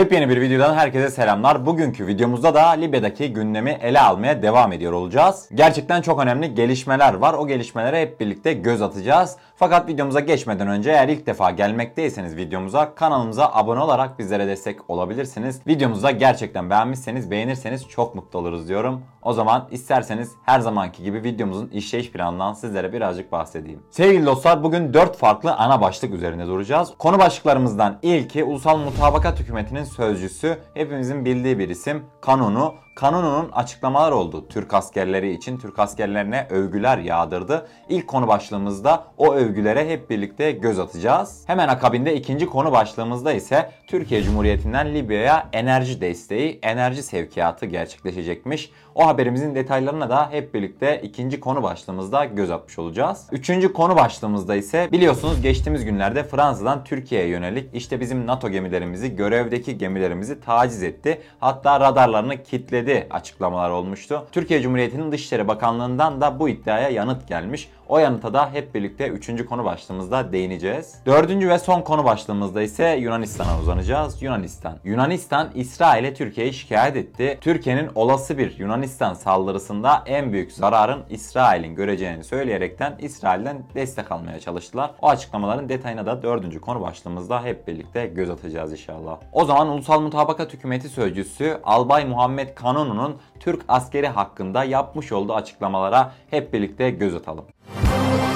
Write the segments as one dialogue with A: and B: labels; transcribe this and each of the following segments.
A: Yepyeni bir videodan herkese selamlar. Bugünkü videomuzda da Libya'daki gündemi ele almaya devam ediyor olacağız. Gerçekten çok önemli gelişmeler var. O gelişmelere hep birlikte göz atacağız. Fakat videomuza geçmeden önce eğer ilk defa gelmekteyseniz videomuza kanalımıza abone olarak bizlere destek olabilirsiniz. Videomuzu gerçekten beğenmişseniz beğenirseniz çok mutlu oluruz diyorum. O zaman isterseniz her zamanki gibi videomuzun işleyiş planından sizlere birazcık bahsedeyim. Sevgili dostlar bugün 4 farklı ana başlık üzerinde duracağız. Konu başlıklarımızdan ilki Ulusal Mutabakat Hükümeti'nin sözcüsü hepimizin bildiği bir isim Kanunu. Kanunu'nun açıklamalar oldu Türk askerleri için. Türk askerlerine övgüler yağdırdı. İlk konu başlığımızda o övgülere hep birlikte göz atacağız. Hemen akabinde ikinci konu başlığımızda ise Türkiye Cumhuriyeti'nden Libya'ya enerji desteği, enerji sevkiyatı gerçekleşecekmiş. O haberimizin detaylarına da hep birlikte ikinci konu başlığımızda göz atmış olacağız. Üçüncü konu başlığımızda ise biliyorsunuz geçtiğimiz günlerde Fransa'dan Türkiye'ye yönelik işte bizim NATO gemilerimizi, görevdeki gemilerimizi taciz etti. Hatta radarlarını kilitledi açıklamalar olmuştu. Türkiye Cumhuriyeti'nin Dışişleri Bakanlığı'ndan da bu iddiaya yanıt gelmiş. O yanıta da hep birlikte üçüncü konu başlığımızda değineceğiz. Dördüncü ve son konu başlığımızda ise Yunanistan'a uzanacağız. Yunanistan. Yunanistan İsrail'e Türkiye'yi şikayet etti. Türkiye'nin olası bir Yunanistan saldırısında en büyük zararın İsrail'in göreceğini söyleyerekten İsrail'den destek almaya çalıştılar. O açıklamaların detayına da dördüncü konu başlığımızda hep birlikte göz atacağız inşallah. O zaman Ulusal Mutabakat Hükümeti Sözcüsü Albay Muhammed Kanunu'nun Türk askeri hakkında yapmış olduğu açıklamalara hep birlikte göz atalım. Thank you.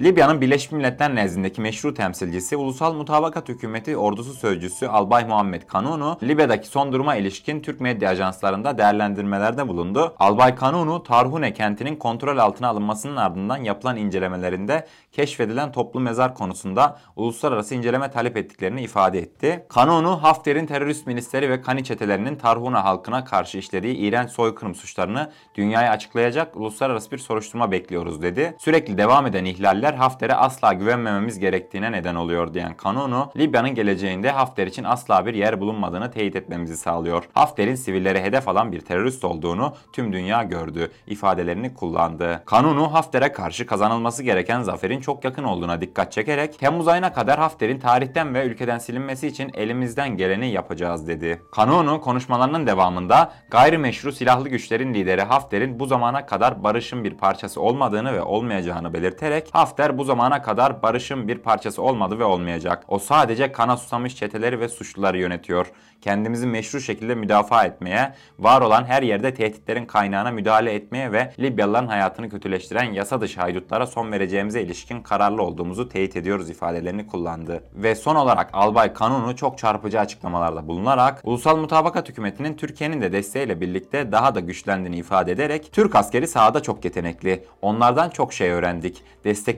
A: Libya'nın Birleşmiş Milletler nezdindeki meşru temsilcisi Ulusal Mutabakat Hükümeti Ordusu Sözcüsü Albay Muhammed Kanunu, Libya'daki son duruma ilişkin Türk medya ajanslarında değerlendirmelerde bulundu. Albay Kanunu, Tarhune kentinin kontrol altına alınmasının ardından yapılan incelemelerinde keşfedilen toplu mezar konusunda uluslararası inceleme talep ettiklerini ifade etti. Kanunu, Hafter'in terörist milisleri ve Kani çetelerinin Tarhune halkına karşı işlediği iğrenç soykırım suçlarını dünyaya açıklayacak uluslararası bir soruşturma bekliyoruz dedi. Sürekli devam eden ihlaller Hafter'e asla güvenmememiz gerektiğine neden oluyor diyen Kanunu, Libya'nın geleceğinde Hafter için asla bir yer bulunmadığını teyit etmemizi sağlıyor. Hafter'in sivillere hedef alan bir terörist olduğunu tüm dünya gördü ifadelerini kullandı. Kanunu Hafter'e karşı kazanılması gereken zaferin çok yakın olduğuna dikkat çekerek Temmuz ayına kadar Hafter'in tarihten ve ülkeden silinmesi için elimizden geleni yapacağız dedi. Kanunu konuşmalarının devamında gayrimeşru silahlı güçlerin lideri Hafter'in bu zamana kadar barışın bir parçası olmadığını ve olmayacağını belirterek Hafter bu zamana kadar barışın bir parçası olmadı ve olmayacak. O sadece kana susamış çeteleri ve suçluları yönetiyor. Kendimizi meşru şekilde müdafaa etmeye, var olan her yerde tehditlerin kaynağına müdahale etmeye ve Libyalıların hayatını kötüleştiren yasa dışı haydutlara son vereceğimize ilişkin kararlı olduğumuzu teyit ediyoruz ifadelerini kullandı. Ve son olarak Albay Kanunu çok çarpıcı açıklamalarda bulunarak Ulusal Mutabakat Hükümeti'nin Türkiye'nin de desteğiyle birlikte daha da güçlendiğini ifade ederek Türk askeri sahada çok yetenekli. Onlardan çok şey öğrendik.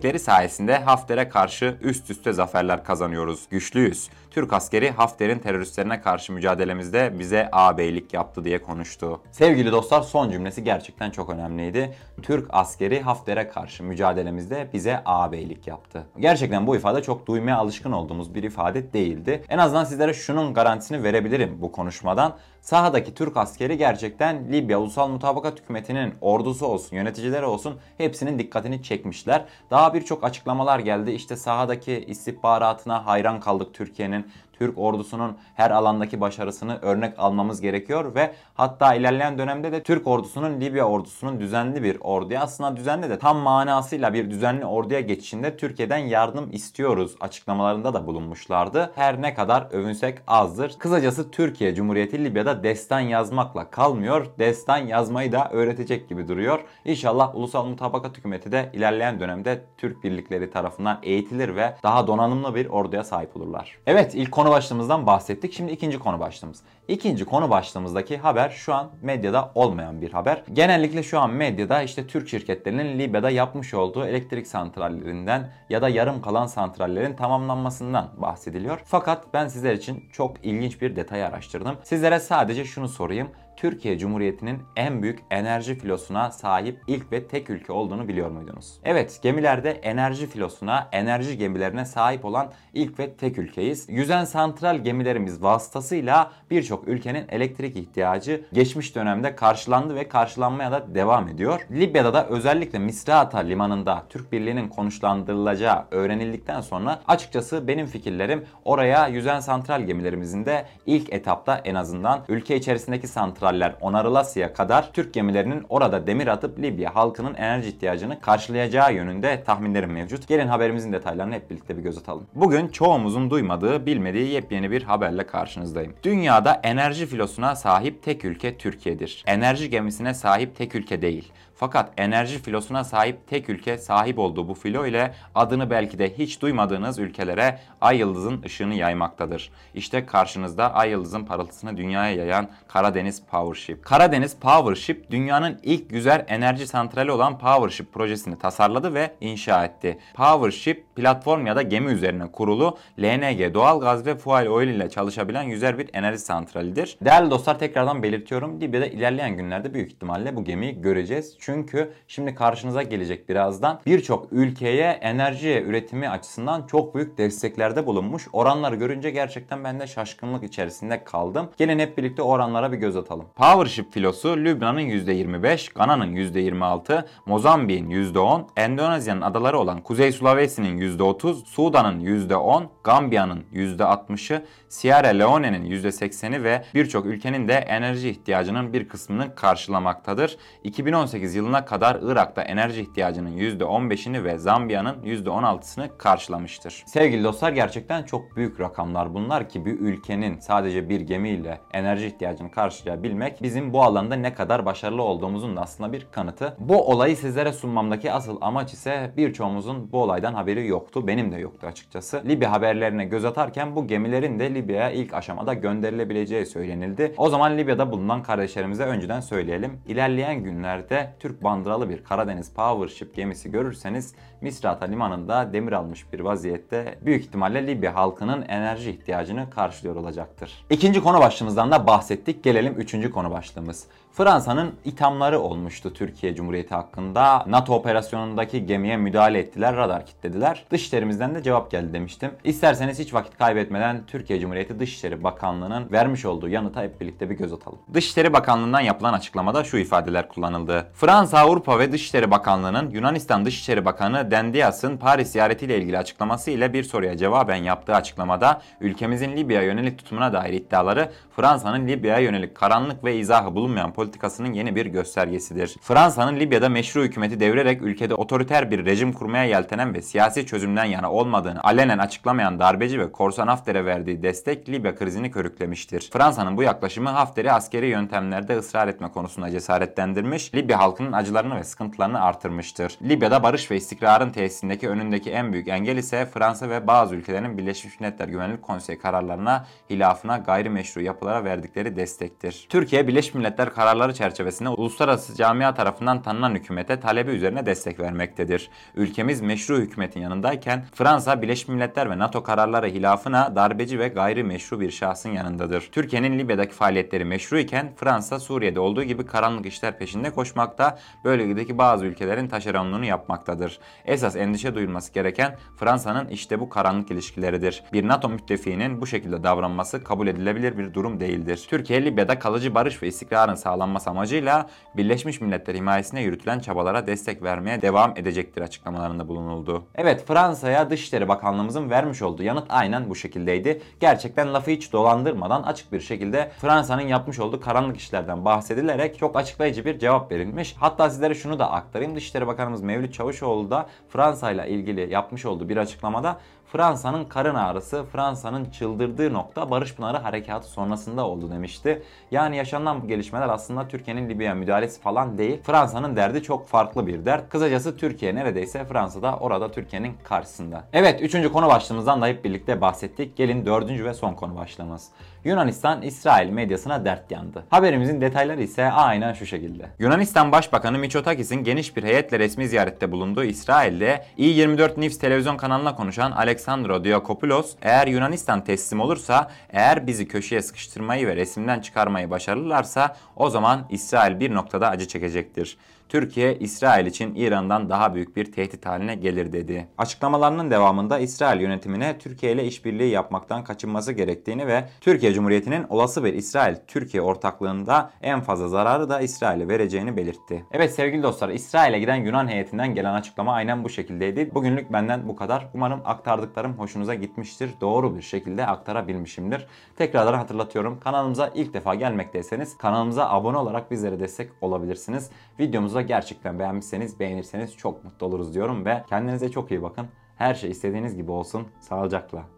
A: Destekleri sayesinde Hafter'e karşı üst üste zaferler kazanıyoruz. Güçlüyüz. Türk askeri Hafter'in teröristlerine karşı mücadelemizde bize ağabeylik yaptı diye konuştu. Sevgili dostlar son cümlesi gerçekten çok önemliydi. Türk askeri Hafter'e karşı mücadelemizde bize ağabeylik yaptı. Gerçekten bu ifade çok duymaya alışkın olduğumuz bir ifade değildi. En azından sizlere şunun garantisini verebilirim bu konuşmadan. Sahadaki Türk askeri gerçekten Libya Ulusal Mutabakat Hükümeti'nin ordusu olsun, yöneticileri olsun hepsinin dikkatini çekmişler. Daha birçok açıklamalar geldi. İşte sahadaki istihbaratına hayran kaldık Türkiye'nin. Türk ordusunun her alandaki başarısını örnek almamız gerekiyor ve hatta ilerleyen dönemde de Türk ordusunun Libya ordusunun düzenli bir orduya aslında düzenli de tam manasıyla bir düzenli orduya geçişinde Türkiye'den yardım istiyoruz açıklamalarında da bulunmuşlardı. Her ne kadar övünsek azdır. Kısacası Türkiye Cumhuriyeti Libya'da destan yazmakla kalmıyor. Destan yazmayı da öğretecek gibi duruyor. İnşallah Ulusal Mutabakat Hükümeti de ilerleyen dönemde Türk birlikleri tarafından eğitilir ve daha donanımlı bir orduya sahip olurlar. Evet ilk konu başlığımızdan bahsettik. Şimdi ikinci konu başlığımız. İkinci konu başlığımızdaki haber şu an medyada olmayan bir haber. Genellikle şu an medyada işte Türk şirketlerinin Libya'da yapmış olduğu elektrik santrallerinden ya da yarım kalan santrallerin tamamlanmasından bahsediliyor. Fakat ben sizler için çok ilginç bir detay araştırdım. Sizlere sadece şunu sorayım. Türkiye Cumhuriyeti'nin en büyük enerji filosuna sahip ilk ve tek ülke olduğunu biliyor muydunuz? Evet, gemilerde enerji filosuna, enerji gemilerine sahip olan ilk ve tek ülkeyiz. Yüzen santral gemilerimiz vasıtasıyla birçok ülkenin elektrik ihtiyacı geçmiş dönemde karşılandı ve karşılanmaya da devam ediyor. Libya'da da özellikle Misrata limanında Türk Birliği'nin konuşlandırılacağı öğrenildikten sonra açıkçası benim fikirlerim oraya yüzen santral gemilerimizin de ilk etapta en azından ülke içerisindeki santraller onarılasıya kadar Türk gemilerinin orada demir atıp Libya halkının enerji ihtiyacını karşılayacağı yönünde tahminlerim mevcut. Gelin haberimizin detaylarını hep birlikte bir göz atalım. Bugün çoğumuzun duymadığı, bilmediği yepyeni bir haberle karşınızdayım. Dünyada enerji filosuna sahip tek ülke Türkiye'dir. Enerji gemisine sahip tek ülke değil. Fakat enerji filosuna sahip tek ülke sahip olduğu bu filo ile adını belki de hiç duymadığınız ülkelere Ay Yıldız'ın ışığını yaymaktadır. İşte karşınızda Ay Yıldız'ın parıltısını dünyaya yayan Karadeniz Powership. Karadeniz Powership dünyanın ilk güzel enerji santrali olan Powership projesini tasarladı ve inşa etti. Powership platform ya da gemi üzerine kurulu LNG, doğalgaz ve fuel oil ile çalışabilen yüzer bir enerji santralidir. Değerli dostlar tekrardan belirtiyorum. Libya'da ilerleyen günlerde büyük ihtimalle bu gemiyi göreceğiz. Çünkü şimdi karşınıza gelecek birazdan birçok ülkeye enerji üretimi açısından çok büyük desteklerde bulunmuş. Oranları görünce gerçekten ben de şaşkınlık içerisinde kaldım. Gelin hep birlikte oranlara bir göz atalım. Powership filosu Lübnan'ın %25, Gana'nın %26, Mozambik'in %10, Endonezya'nın adaları olan Kuzey Sulawesi'nin %30, Sudan'ın %10, Gambiya'nın %60'ı, Sierra Leone'nin %80'i ve birçok ülkenin de enerji ihtiyacının bir kısmını karşılamaktadır. 2018 yılına kadar Irak'ta enerji ihtiyacının %15'ini ve Zambiya'nın %16'sını karşılamıştır. Sevgili dostlar gerçekten çok büyük rakamlar bunlar ki bir ülkenin sadece bir gemiyle enerji ihtiyacını karşılayabilmek bizim bu alanda ne kadar başarılı olduğumuzun da aslında bir kanıtı. Bu olayı sizlere sunmamdaki asıl amaç ise birçoğumuzun bu olaydan haberi yoktu. Benim de yoktu açıkçası. Libya haberlerine göz atarken bu gemilerin de Libya'ya ilk aşamada gönderilebileceği söylenildi. O zaman Libya'da bulunan kardeşlerimize önceden söyleyelim. İlerleyen günlerde Türk bandıralı bir Karadeniz Powership gemisi görürseniz Misrata limanında demir almış bir vaziyette büyük ihtimalle Libya halkının enerji ihtiyacını karşılıyor olacaktır. İkinci konu başlığımızdan da bahsettik. Gelelim üçüncü konu başlığımız. Fransa'nın ithamları olmuştu Türkiye Cumhuriyeti hakkında. NATO operasyonundaki gemiye müdahale ettiler, radar kilitlediler. Dışişlerimizden de cevap geldi demiştim. İsterseniz hiç vakit kaybetmeden Türkiye Cumhuriyeti Dışişleri Bakanlığı'nın vermiş olduğu yanıta hep birlikte bir göz atalım. Dışişleri Bakanlığı'ndan yapılan açıklamada şu ifadeler kullanıldı. Fransa, Avrupa ve Dışişleri Bakanlığı'nın Yunanistan Dışişleri Bakanı Dendias'ın Paris ziyaretiyle ilgili açıklaması ile bir soruya cevaben yaptığı açıklamada ülkemizin Libya'ya yönelik tutumuna dair iddiaları Fransa'nın Libya'ya yönelik karanlık ve izahı bulunmayan politikasının yeni bir göstergesidir. Fransa'nın Libya'da meşru hükümeti devirerek ülkede otoriter bir rejim kurmaya yeltenen ve siyasi çözümden yana olmadığını alenen açıklamayan darbeci ve korsan Hafter'e verdiği destek Libya krizini körüklemiştir. Fransa'nın bu yaklaşımı Hafter'i askeri yöntemlerde ısrar etme konusunda cesaretlendirmiş, Libya halkının acılarını ve sıkıntılarını artırmıştır. Libya'da barış ve istikrarın tesisindeki önündeki en büyük engel ise Fransa ve bazı ülkelerin Birleşmiş Milletler Güvenlik Konseyi kararlarına, hilafına, gayrimeşru yapılara verdikleri destektir. Türkiye Birleşmiş Milletler kararları çerçevesinde uluslararası camia tarafından tanınan hükümete talebi üzerine destek vermektedir. Ülkemiz meşru hükümetin yanındayken Fransa Birleşmiş Milletler ve NATO kararları hilafına darbeci ve gayrimeşru bir şahsın yanındadır. Türkiye'nin Libya'daki faaliyetleri meşru iken Fransa Suriye'de olduğu gibi karanlık işler peşinde koşmakta, bölgedeki bazı ülkelerin taşeronluğunu yapmaktadır. Esas endişe duyulması gereken Fransa'nın işte bu karanlık ilişkileridir. Bir NATO müttefiğinin bu şekilde davranması kabul edilebilir bir durum değildir. Türkiye Libya'da kalıcı barış ve istikrarın sağlanması amacıyla Birleşmiş Milletler himayesine yürütülen çabalara destek vermeye devam edecektir açıklamalarında bulunuldu. Evet Fransa'ya Dışişleri Bakanlığımızın vermiş olduğu yanıt aynen bu şekildeydi. Gerçekten lafı hiç dolandırmadan açık bir şekilde Fransa'nın yapmış olduğu karanlık işlerden bahsedilerek çok açıklayıcı bir cevap verilmiş. Hatta sizlere şunu da aktarayım. Dışişleri Bakanımız Mevlüt Çavuşoğlu da Fransa ile ilgili yapmış olduğu bir açıklamada Fransa'nın karın ağrısı, Fransa'nın çıldırdığı nokta Barış Pınarı harekatı sonrasında oldu demişti. Yani yaşanan bu gelişmeler aslında Türkiye'nin Libya'ya müdahalesi falan değil. Fransa'nın derdi çok farklı bir dert. Kısacası Türkiye neredeyse Fransa'da orada Türkiye'nin karşısında. Evet üçüncü konu başlığımızdan da hep birlikte bahsettik. Gelin dördüncü ve son konu başlığımız. Yunanistan İsrail medyasına dert yandı. Haberimizin detayları ise aynen şu şekilde. Yunanistan Başbakanı Mitsotakis'in geniş bir heyetle resmi ziyarette bulunduğu İsrail'de i24 News televizyon kanalına konuşan Alex Alexandro Diakopoulos eğer Yunanistan teslim olursa eğer bizi köşeye sıkıştırmayı ve resimden çıkarmayı başarırlarsa o zaman İsrail bir noktada acı çekecektir. Türkiye, İsrail için İran'dan daha büyük bir tehdit haline gelir dedi. Açıklamalarının devamında İsrail yönetimine Türkiye ile işbirliği yapmaktan kaçınması gerektiğini ve Türkiye Cumhuriyeti'nin olası bir İsrail-Türkiye ortaklığında en fazla zararı da İsrail'e vereceğini belirtti. Evet sevgili dostlar, İsrail'e giden Yunan heyetinden gelen açıklama aynen bu şekildeydi. Bugünlük benden bu kadar. Umarım aktardıklarım hoşunuza gitmiştir. Doğru bir şekilde aktarabilmişimdir. Tekrardan hatırlatıyorum. Kanalımıza ilk defa gelmekteyseniz kanalımıza abone olarak bizlere destek olabilirsiniz. Videomuzu da gerçekten beğenmişseniz beğenirseniz çok mutlu oluruz diyorum ve kendinize çok iyi bakın. Her şey istediğiniz gibi olsun. Sağlıcakla.